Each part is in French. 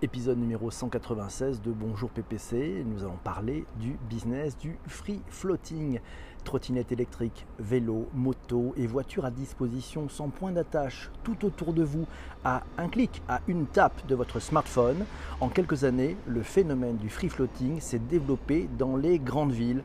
épisode numéro 196 de Bonjour PPC. Nous allons parler du business du free floating. Trottinette électrique, vélo, moto et voiture à disposition sans point d'attache tout autour de vous à un clic, à une tape de votre smartphone. En quelques années, le phénomène du free floating s'est développé dans les grandes villes.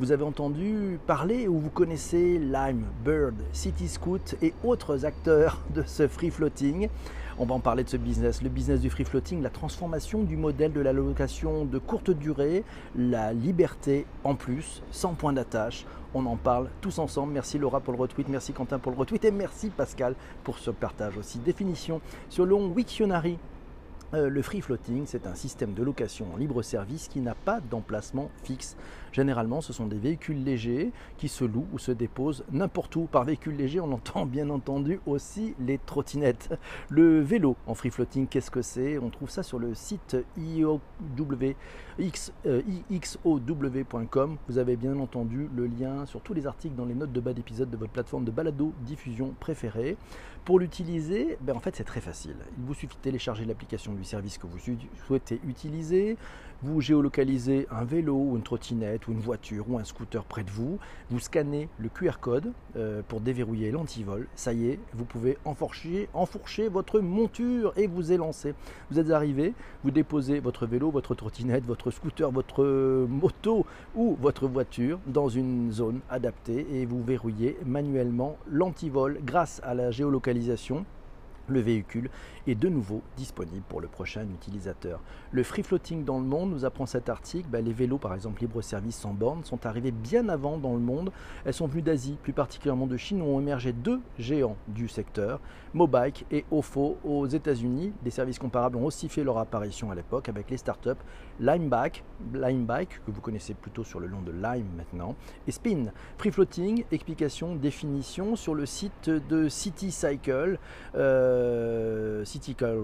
Vous avez entendu parler ou vous connaissez Lime, Bird, City Scoot et autres acteurs de ce free floating. On va en parler de ce business, le business du free floating, la transformation du modèle de la location de courte durée, la liberté en plus, sans point d'attache. On en parle tous ensemble. Merci Laura pour le retweet, merci Quentin pour le retweet et merci Pascal pour ce partage aussi. Définition sur le Wiktionary euh, le free floating, c'est un système de location en libre service qui n'a pas d'emplacement fixe. Généralement, ce sont des véhicules légers qui se louent ou se déposent n'importe où. Par véhicule léger, on entend bien entendu aussi les trottinettes. Le vélo en free floating, qu'est-ce que c'est? On trouve ça sur le site ixow.com. Vous avez bien entendu le lien sur tous les articles dans les notes de bas d'épisode de votre plateforme de balado diffusion préférée. Pour l'utiliser, ben en fait c'est très facile. Il vous suffit de télécharger l'application du service que vous souhaitez utiliser, vous géolocalisez un vélo ou une trottinette ou une voiture ou un scooter près de vous, vous scannez le QR code euh, pour déverrouiller l'antivol, ça y est, vous pouvez enfourcher, enfourcher votre monture et vous élancer. Vous êtes arrivé, vous déposez votre vélo, votre trottinette, votre scooter, votre moto ou votre voiture dans une zone adaptée et vous verrouillez manuellement l'antivol. Grâce à la géolocalisation le véhicule est de nouveau disponible pour le prochain utilisateur. Le free floating dans le monde nous apprend cet article. Bah, les vélos, par exemple, libre-service sans borne, sont arrivés bien avant dans le monde. Elles sont venues d'Asie, plus particulièrement de Chine, où ont émergé deux géants du secteur, Mobike et Ofo aux États-Unis. Des services comparables ont aussi fait leur apparition à l'époque avec les startups Limebike, Limebike, que vous connaissez plutôt sur le nom de Lime maintenant, et Spin. Free floating, explication, définition sur le site de City Cycle. Euh,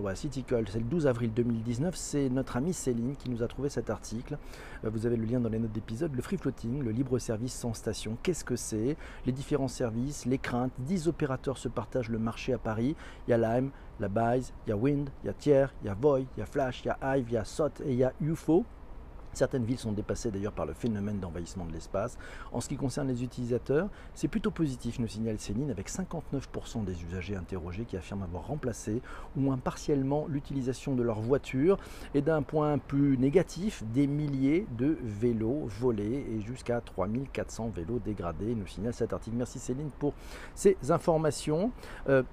ouais, Citycle, c'est le 12 avril 2019. C'est notre amie Céline qui nous a trouvé cet article. Euh, vous avez le lien dans les notes d'épisode. Le free floating, le libre service sans station, qu'est-ce que c'est? Les différents services, les craintes. 10 opérateurs se partagent le marché à Paris. Il y a Lime, la Bise, il y a Wind, il y a Tier, il y a Voy, il y a Flash, il y a Hive, il y a SOT et il y a UFO. Certaines villes sont dépassées d'ailleurs par le phénomène d'envahissement de l'espace. En ce qui concerne les utilisateurs, c'est plutôt positif, nous signale Céline, avec 59% des usagers interrogés qui affirment avoir remplacé ou moins partiellement l'utilisation de leur voiture. Et d'un point plus négatif, des milliers de vélos volés et jusqu'à 3400 vélos dégradés, nous signale cet article. Merci Céline pour ces informations. Euh,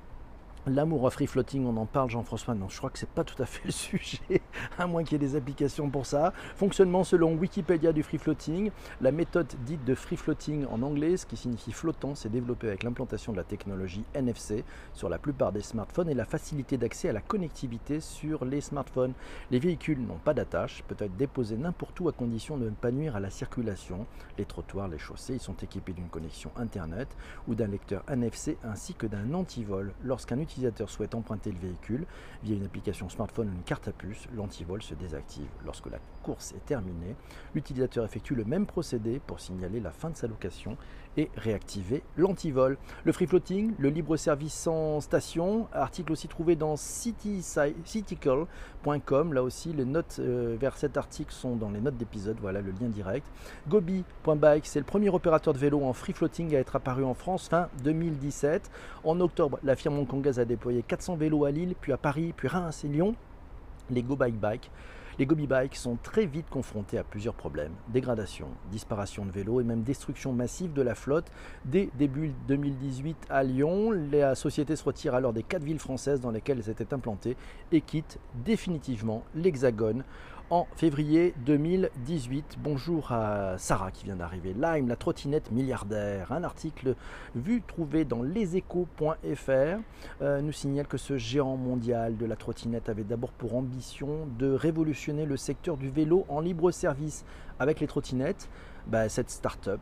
L'amour au free floating, on en parle Jean-François, non je crois que c'est pas tout à fait le sujet, à moins qu'il y ait des applications pour ça. Fonctionnement selon Wikipédia du free floating, la méthode dite de free floating en anglais, ce qui signifie flottant, s'est développée avec l'implantation de la technologie NFC sur la plupart des smartphones et la facilité d'accès à la connectivité sur les smartphones. Les véhicules n'ont pas d'attache, peuvent être déposés n'importe où à condition de ne pas nuire à la circulation. Les trottoirs, les chaussées, ils sont équipés d'une connexion Internet ou d'un lecteur NFC ainsi que d'un antivol. Lorsqu'un utilisateur l'utilisateur souhaite emprunter le véhicule via une application smartphone ou une carte à puce, l'antivol se désactive. Lorsque la course est terminée, l'utilisateur effectue le même procédé pour signaler la fin de sa location et réactiver l'antivol. Le free floating, le libre service sans station, article aussi trouvé dans citycle.com. Là aussi, les notes euh, vers cet article sont dans les notes d'épisode. Voilà le lien direct. Gobi.bike, c'est le premier opérateur de vélo en free floating à être apparu en France fin 2017. En octobre, la firme hongkongaise a déployé 400 vélos à Lille, puis à Paris, puis Reims et Lyon. Les Go Bike Bike les gobi bikes sont très vite confrontés à plusieurs problèmes dégradation, disparition de vélos et même destruction massive de la flotte. Dès début 2018 à Lyon, la société se retire alors des quatre villes françaises dans lesquelles elles étaient implantées et quitte définitivement l'Hexagone en février 2018. Bonjour à Sarah qui vient d'arriver. Lime, la trottinette milliardaire. Un article vu trouvé dans leséchos.fr euh, nous signale que ce géant mondial de la trottinette avait d'abord pour ambition de révolutionner le secteur du vélo en libre service avec les trottinettes. Bah, cette start-up,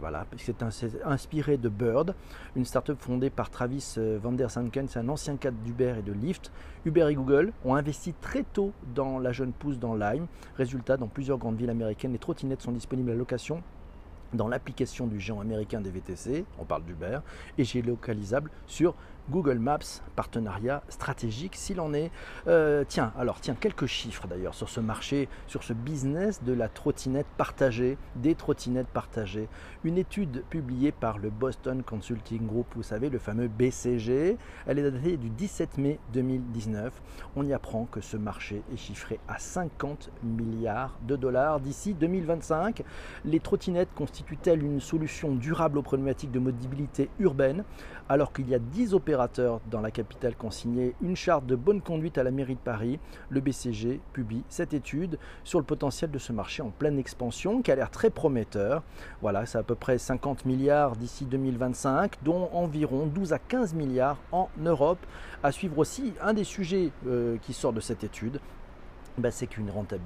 voilà, c'est inspiré de Bird, une start-up fondée par Travis euh, Van Der Sanken, c'est un ancien cadre d'Uber et de Lyft. Uber et Google ont investi très tôt dans la jeune pousse dans Lime. Résultat, dans plusieurs grandes villes américaines, les trottinettes sont disponibles à location dans l'application du géant américain des VTC, on parle d'Uber, et géolocalisable sur Google Maps, partenariat stratégique s'il en est. tiens, alors tiens, quelques chiffres d'ailleurs sur ce marché, sur ce business de la trottinette partagée, des trottinettes partagées. Une étude publiée par le Boston Consulting Group, vous savez, le fameux BCG, elle est datée du 17 mai 2019. On y apprend que ce marché est chiffré à 50 milliards de dollars d'ici 2025. Les trottinettes constituent-elles une solution durable aux problématiques de mobilité urbaine alors qu'il y a 10 dans la capitale signé une charte de bonne conduite à la mairie de Paris, le BCG publie cette étude sur le potentiel de ce marché en pleine expansion qui a l'air très prometteur. Voilà, c'est à peu près 50 milliards d'ici 2025, dont environ 12 à 15 milliards en Europe. À suivre aussi, un des sujets euh, qui sort de cette étude, bah, c'est que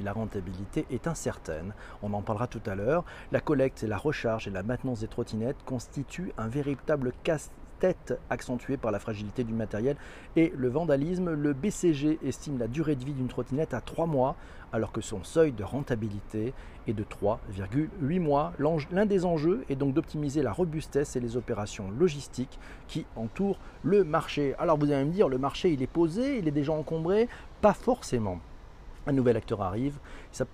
la rentabilité est incertaine. On en parlera tout à l'heure. La collecte, la recharge et la maintenance des trottinettes constituent un véritable casse tête accentué par la fragilité du matériel et le vandalisme. Le BCG estime la durée de vie d'une trottinette à 3 mois, alors que son seuil de rentabilité est de 3,8 mois. L'un des enjeux est donc d'optimiser la robustesse et les opérations logistiques qui entourent le marché. Alors vous allez me dire, le marché il est posé, il est déjà encombré? Pas forcément un nouvel acteur arrive.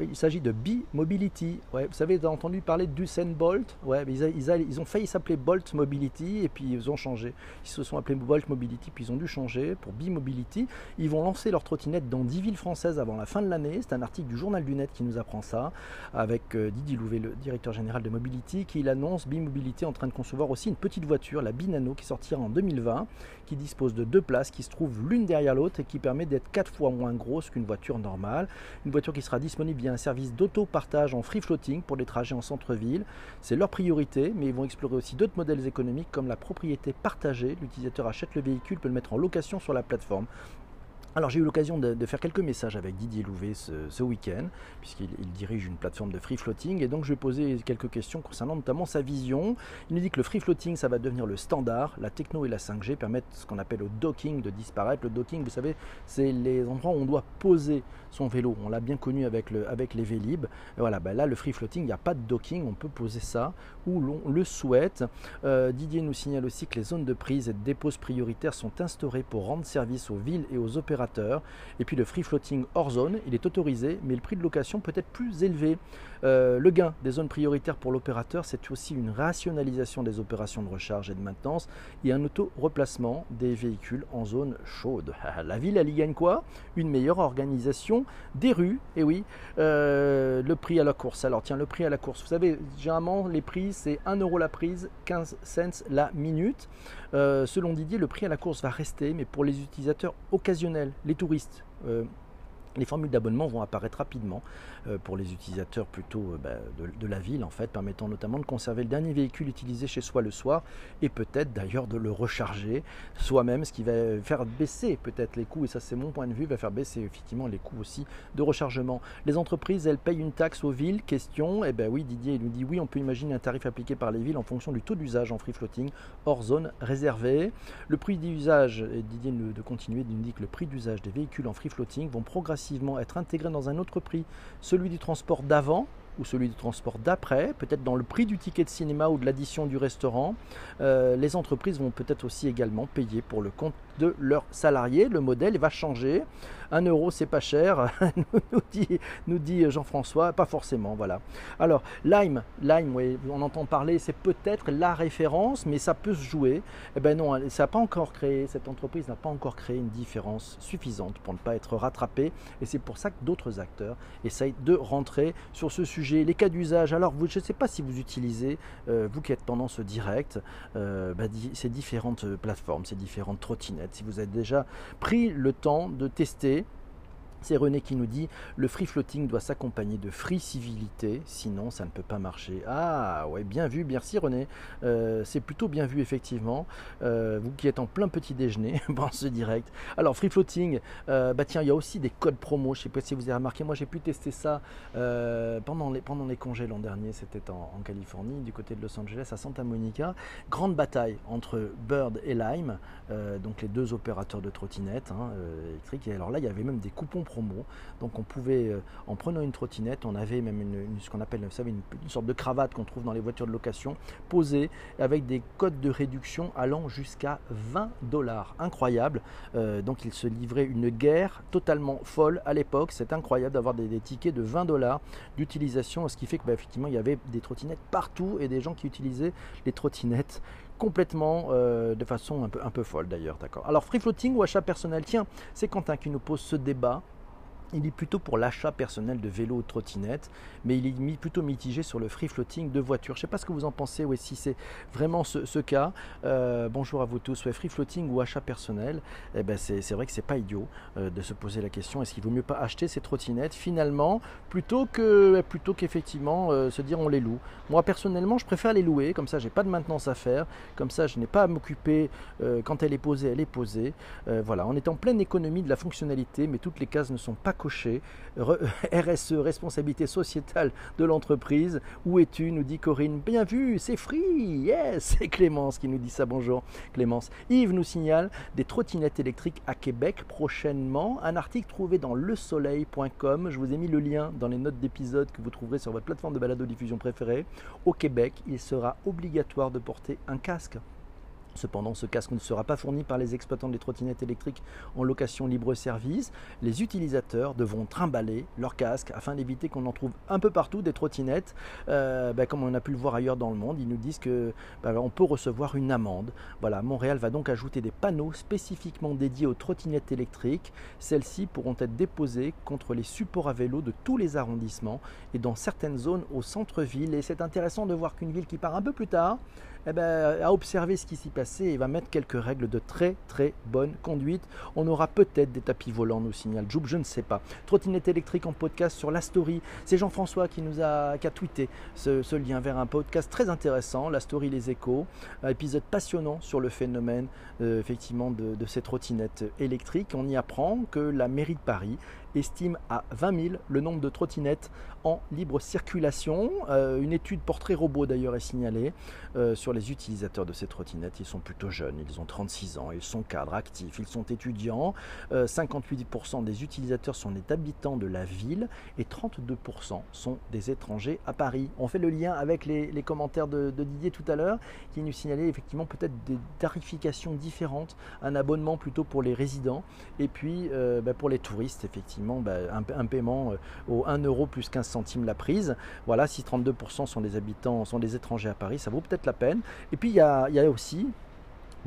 Il s'agit de B-Mobility. Vous avez entendu parler d'Usain Bolt ils, ont failli s'appeler Bolt Mobility et puis ils ont changé. Ils se sont appelés Bolt Mobility puis ils ont dû changer pour B-Mobility. Ils vont lancer leur trottinette dans 10 villes françaises avant la fin de l'année. C'est un article du journal du net qui nous apprend ça avec euh, Didier Louvet, le directeur général de Mobility, qui annonce B-Mobility en train de concevoir aussi une petite voiture, la B-Nano, qui sortira en 2020, qui dispose de deux places qui se trouvent l'une derrière l'autre et qui permet d'être quatre fois moins grosse qu'une voiture normale. Une voiture qui sera disponible via un service d'auto-partage en free floating pour les trajets en centre-ville. C'est leur priorité, mais ils vont explorer aussi d'autres modèles économiques comme la propriété partagée. L'utilisateur achète le véhicule, peut le mettre en location sur la plateforme. Alors j'ai eu l'occasion de, faire quelques messages avec Didier Louvet ce, week-end, puisqu'il dirige une plateforme de free floating, et donc je vais poser quelques questions concernant notamment sa vision. Il nous dit que le free floating, ça va devenir le standard. La techno et la 5G permettent ce qu'on appelle le docking de disparaître. Le docking, vous savez, c'est les endroits où on doit poser son vélo. On l'a bien connu avec, le, avec les Vélib. Voilà, ben là, le free floating, il n'y a pas de docking, on peut poser ça où l'on le souhaite. Euh, Didier nous signale aussi que les zones de prise et de dépose prioritaires sont instaurées pour rendre service aux villes et aux opérateurs et puis le free floating hors zone, il est autorisé, mais le prix de location peut être plus élevé. Euh, le gain des zones prioritaires pour l'opérateur, c'est aussi une rationalisation des opérations de recharge et de maintenance et un auto-replacement des véhicules en zone chaude. La ville, elle y gagne quoi? Une meilleure organisation des rues. Et oui, euh, le prix à la course. Alors tiens, le prix à la course. Vous savez, généralement, les prix, c'est 1 euro la prise, 15 cents la minute. Euh, selon Didier, le prix à la course va rester, mais pour les utilisateurs occasionnels, les touristes, les formules d'abonnement vont apparaître rapidement euh, pour les utilisateurs plutôt euh, bah, de, la ville, en fait, permettant notamment de conserver le dernier véhicule utilisé chez soi le soir et peut-être d'ailleurs de le recharger soi-même, ce qui va faire baisser peut-être les coûts, et ça c'est mon point de vue, va faire baisser effectivement les coûts aussi de rechargement. Les entreprises, elles payent une taxe aux villes, question, et eh ben oui, Didier nous dit oui, on peut imaginer un tarif appliqué par les villes en fonction du taux d'usage en free floating hors zone réservée. Le prix d'usage, Didier de continuer, nous dit que le prix d'usage des véhicules en free floating vont progressivement être intégré dans un autre prix, celui du transport d'avant ou celui du transport d'après, peut-être dans le prix du ticket de cinéma ou de l'addition du restaurant. Euh, les entreprises vont peut-être aussi également payer pour le compte de leurs salariés. Le modèle va changer. Un euro, c'est pas cher, nous dit, Jean-François. Pas forcément, voilà. Alors, Lime, Lime, on entend parler, c'est peut-être la référence, mais ça peut se jouer. Eh ben non, ça n'a pas encore créé, cette entreprise n'a pas encore créé une différence suffisante pour ne pas être rattrapée. Et c'est pour ça que d'autres acteurs essayent de rentrer sur ce sujet. Les cas d'usage, alors vous, je ne sais pas si vous utilisez, euh, vous qui êtes tendance direct, euh, bah, ces différentes plateformes, ces différentes trottinettes si vous avez déjà pris le temps de tester c'est René qui nous dit le free floating doit s'accompagner de free civilité, sinon ça ne peut pas marcher. Ah ouais, bien vu, merci René. Euh, c'est plutôt bien vu effectivement. Euh, vous qui êtes en plein petit déjeuner dans ce direct. Alors free floating, euh, bah tiens, il y a aussi des codes promo. Je ne sais pas si vous avez remarqué, moi j'ai pu tester ça pendant, les, pendant les congés l'an dernier. C'était en, Californie, du côté de Los Angeles, à Santa Monica. Grande bataille entre Bird et Lime, donc les deux opérateurs de trottinettes hein, électriques. Et alors là, il y avait même des coupons promo Donc on pouvait, euh, en prenant une trottinette, on avait même une, ce qu'on appelle une, sorte de cravate qu'on trouve dans les voitures de location, posée avec des codes de réduction allant jusqu'à 20 dollars. Incroyable. Euh, donc il se livrait une guerre totalement folle à l'époque. C'est incroyable d'avoir des, tickets de 20 dollars d'utilisation, ce qui fait que bah, effectivement il y avait des trottinettes partout et des gens qui utilisaient les trottinettes complètement euh, de façon un peu, un peu folle d'ailleurs. D'accord. Alors free floating ou achat personnel, tiens, c'est Quentin qui nous pose ce débat. Il est plutôt pour l'achat personnel de vélos ou trottinettes, mais il est plutôt mitigé sur le free floating de voitures. Je ne sais pas ce que vous en pensez, ou si c'est vraiment ce, cas. Euh, bonjour à vous tous. Ouais, free floating ou achat personnel, eh ben c'est vrai que c'est pas idiot euh, de se poser la question est-ce qu'il vaut mieux pas acheter ces trottinettes? Finalement plutôt que plutôt qu'effectivement euh, se dire on les loue. Moi personnellement, je préfère les louer, comme ça j'ai pas de maintenance à faire, comme ça je n'ai pas à m'occuper quand elle est posée, elle est posée. voilà, on est en pleine économie de la fonctionnalité, mais toutes les cases ne sont pas coché. RSE, responsabilité sociétale de l'entreprise. Où es-tu? Nous dit Corinne. Bien vu, c'est free. Yes, c'est Clémence qui nous dit ça. Bonjour Clémence. Yves nous signale des trottinettes électriques à Québec prochainement. Un article trouvé dans lesoleil.com. Je vous ai mis le lien dans les notes d'épisode que vous trouverez sur votre plateforme de balado diffusion préférée. Au Québec, il sera obligatoire de porter un casque. Cependant, ce casque ne sera pas fourni par les exploitants des trottinettes électriques en location libre-service. Les utilisateurs devront trimballer leur casque afin d'éviter qu'on en trouve un peu partout des trottinettes. Euh, ben, comme on a pu le voir ailleurs dans le monde, ils nous disent que on peut recevoir une amende. Voilà, Montréal va donc ajouter des panneaux spécifiquement dédiés aux trottinettes électriques. Celles-ci pourront être déposées contre les supports à vélo de tous les arrondissements et dans certaines zones au centre-ville. Et c'est intéressant de voir qu'une ville qui part un peu plus tard eh ben, à observer ce qui s'y passait et va mettre quelques règles de très très bonne conduite. On aura peut-être des tapis volants, nous signale Joub, je ne sais pas. Trottinette électrique en podcast sur la story. C'est Jean-François qui nous a, qui a tweeté ce, lien vers un podcast très intéressant, la story Les Échos. Épisode passionnant sur le phénomène euh, effectivement de, de ces trottinettes électriques. On y apprend que la mairie de Paris estime à 20 000 le nombre de trottinettes en libre circulation. Euh, une étude portrait robot d'ailleurs est signalée euh, sur les utilisateurs de ces trottinettes. Ils sont plutôt jeunes, ils ont 36 ans, ils sont cadres, actifs, ils sont étudiants. 58% euh, des utilisateurs sont des habitants de la ville et 32% sont des étrangers à Paris. On fait le lien avec les, commentaires de, Didier tout à l'heure qui nous signalait effectivement peut-être des tarifications différentes, un abonnement plutôt pour les résidents et puis bah, pour les touristes effectivement bah, un, paiement euh, au 1 euro plus 15 centimes la prise. Voilà, si 32% sont des habitants, sont des étrangers à Paris, ça vaut peut-être la peine. Et puis il y a, aussi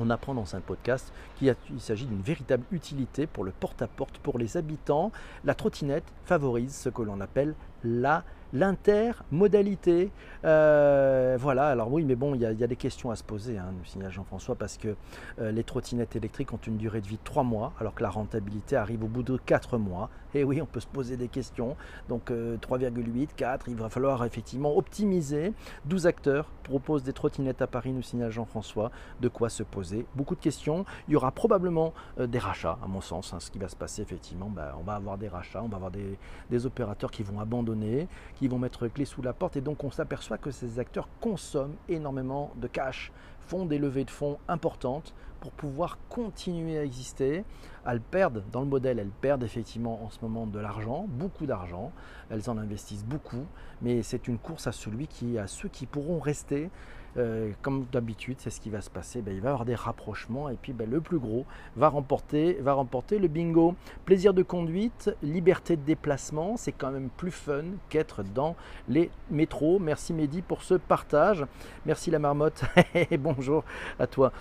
on apprend dans un podcast qu'il s'agit d'une véritable utilité pour le porte-à-porte pour les habitants. La trottinette favorise ce que l'on appelle la l'intermodalité. Euh, voilà, alors oui, mais bon, il y, a des questions à se poser, hein, nous signale Jean-François, parce que euh, les trottinettes électriques ont une durée de vie de 3 mois, alors que la rentabilité arrive au bout de 4 mois. Et oui, on peut se poser des questions. Donc 3,8, euh, 4, il va falloir effectivement optimiser. 12 acteurs proposent des trottinettes à Paris, nous signale Jean-François, de quoi se poser. Beaucoup de questions. Il y aura probablement des rachats, à mon sens. Hein, ce qui va se passer, effectivement, bah, on va avoir des rachats, on va avoir des, des opérateurs qui vont abandonner, vont mettre clé sous la porte. Et donc on s'aperçoit que ces acteurs consomment énormément de cash, font des levées de fonds importantes pour pouvoir continuer à exister. Elles perdent dans le modèle, elles perdent effectivement en ce moment de l'argent, beaucoup d'argent, elles en investissent beaucoup, mais c'est une course à celui qui, à ceux qui pourront rester euh, comme d'habitude, c'est ce qui va se passer. Ben, il va y avoir des rapprochements et puis ben, le plus gros va remporter, va remporter le bingo. Plaisir de conduite, liberté de déplacement, c'est quand même plus fun qu'être dans les métros. Merci Mehdi pour ce partage. Merci la marmotte et bonjour à toi.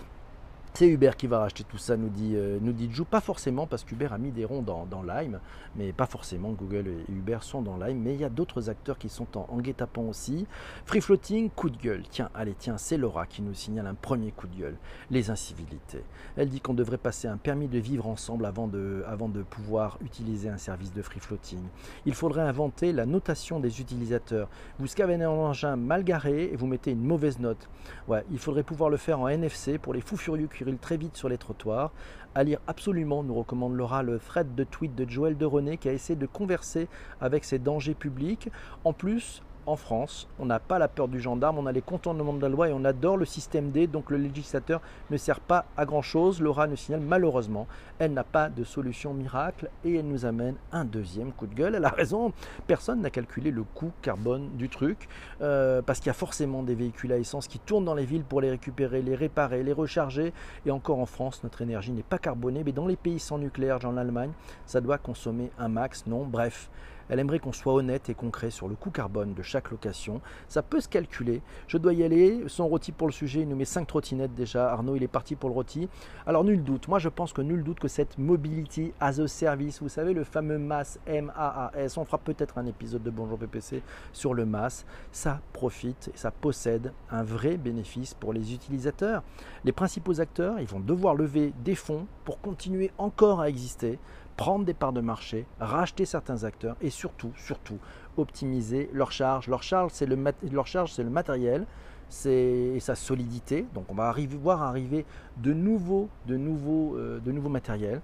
C'est Uber qui va racheter tout ça, nous dit, euh, nous dit Jou. Pas forcément, parce qu'Uber a mis des ronds dans, Lime, mais pas forcément. Google et Uber sont dans Lime, mais il y a d'autres acteurs qui sont en, guet-apens aussi. Free floating, coup de gueule. Tiens, allez, tiens, c'est Laura qui nous signale un premier coup de gueule. Les incivilités. Elle dit qu'on devrait passer un permis de vivre ensemble avant de, pouvoir utiliser un service de free floating. Il faudrait inventer la notation des utilisateurs. Vous scavenez un engin mal garé et vous mettez une mauvaise note. Ouais, il faudrait pouvoir le faire en NFC pour les fous furieux très vite sur les trottoirs. À lire absolument, nous recommande Laura le thread de tweet de Joël de René qui a essayé de converser avec ces dangers publics. En plus, en France, on n'a pas la peur du gendarme, on a les contournements de la loi et on adore le système D, donc le législateur ne sert pas à grand chose. Laura nous signale malheureusement, elle n'a pas de solution miracle et elle nous amène un deuxième coup de gueule. Elle a raison, personne n'a calculé le coût carbone du truc euh, parce qu'il y a forcément des véhicules à essence qui tournent dans les villes pour les récupérer, les réparer, les recharger. Et encore en France, notre énergie n'est pas carbonée, mais dans les pays sans nucléaire, genre l'Allemagne, ça doit consommer un max. Non, bref. Elle aimerait qu'on soit honnête et concret sur le coût carbone de chaque location. Ça peut se calculer. Je dois y aller. Son rôti pour le sujet, il nous met 5 trottinettes déjà. Arnaud, il est parti pour le rôti. Alors, nul doute. Moi, je pense que nul doute que cette Mobility as a Service, vous savez, le fameux MAS, M-A-A-S, on fera peut-être un épisode de Bonjour PPC sur le MAS. Ça profite et ça possède un vrai bénéfice pour les utilisateurs. Les principaux acteurs, ils vont devoir lever des fonds pour continuer encore à exister prendre des parts de marché, racheter certains acteurs et surtout, surtout, optimiser leur charge. Leur charge, c'est le, matériel, c'est sa solidité. Donc on va voir arriver de nouveaux, euh, de nouveaux matériels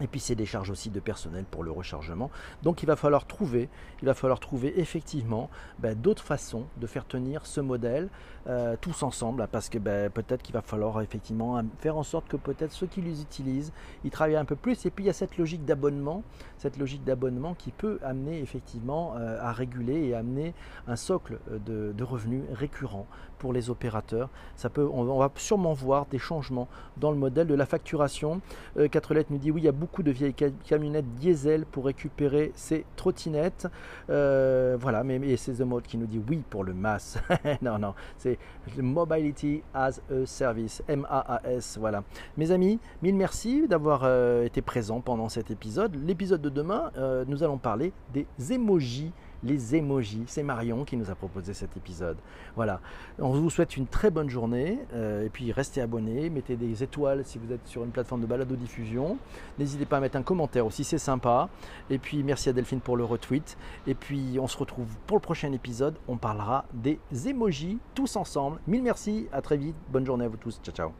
et puis c'est des charges aussi de personnel pour le rechargement. Donc il va falloir trouver, il va falloir trouver effectivement ben, d'autres façons de faire tenir ce modèle euh, tous ensemble, hein, parce que ben, peut-être qu'il va falloir effectivement faire en sorte que peut-être ceux qui les utilisent, ils travaillent un peu plus. Et puis il y a cette logique d'abonnement, cette logique d'abonnement qui peut amener effectivement euh, à réguler et amener un socle de, de, revenus récurrents pour les opérateurs. Ça peut, on, va sûrement voir des changements dans le modèle de la facturation. Euh, Quatre lettres nous dit oui, il y a beaucoup de vieilles camionnettes diesel pour récupérer ces trottinettes. Euh, voilà, mais, c'est The Mode qui nous dit oui pour le MAS. non, non, c'est Mobility as a Service, M-A-A-S. Voilà. Mes amis, mille merci d'avoir euh, été présents pendant cet épisode. L'épisode de demain, euh, nous allons parler des emojis les emojis. C'est Marion qui nous a proposé cet épisode. Voilà. On vous souhaite une très bonne journée. Euh, et puis restez abonnés, mettez des étoiles si vous êtes sur une plateforme de balado-diffusion. N'hésitez pas à mettre un commentaire aussi, c'est sympa. Et puis merci à Delphine pour le retweet. Et puis on se retrouve pour le prochain épisode. On parlera des emojis tous ensemble. Mille merci, à très vite. Bonne journée à vous tous. Ciao ciao.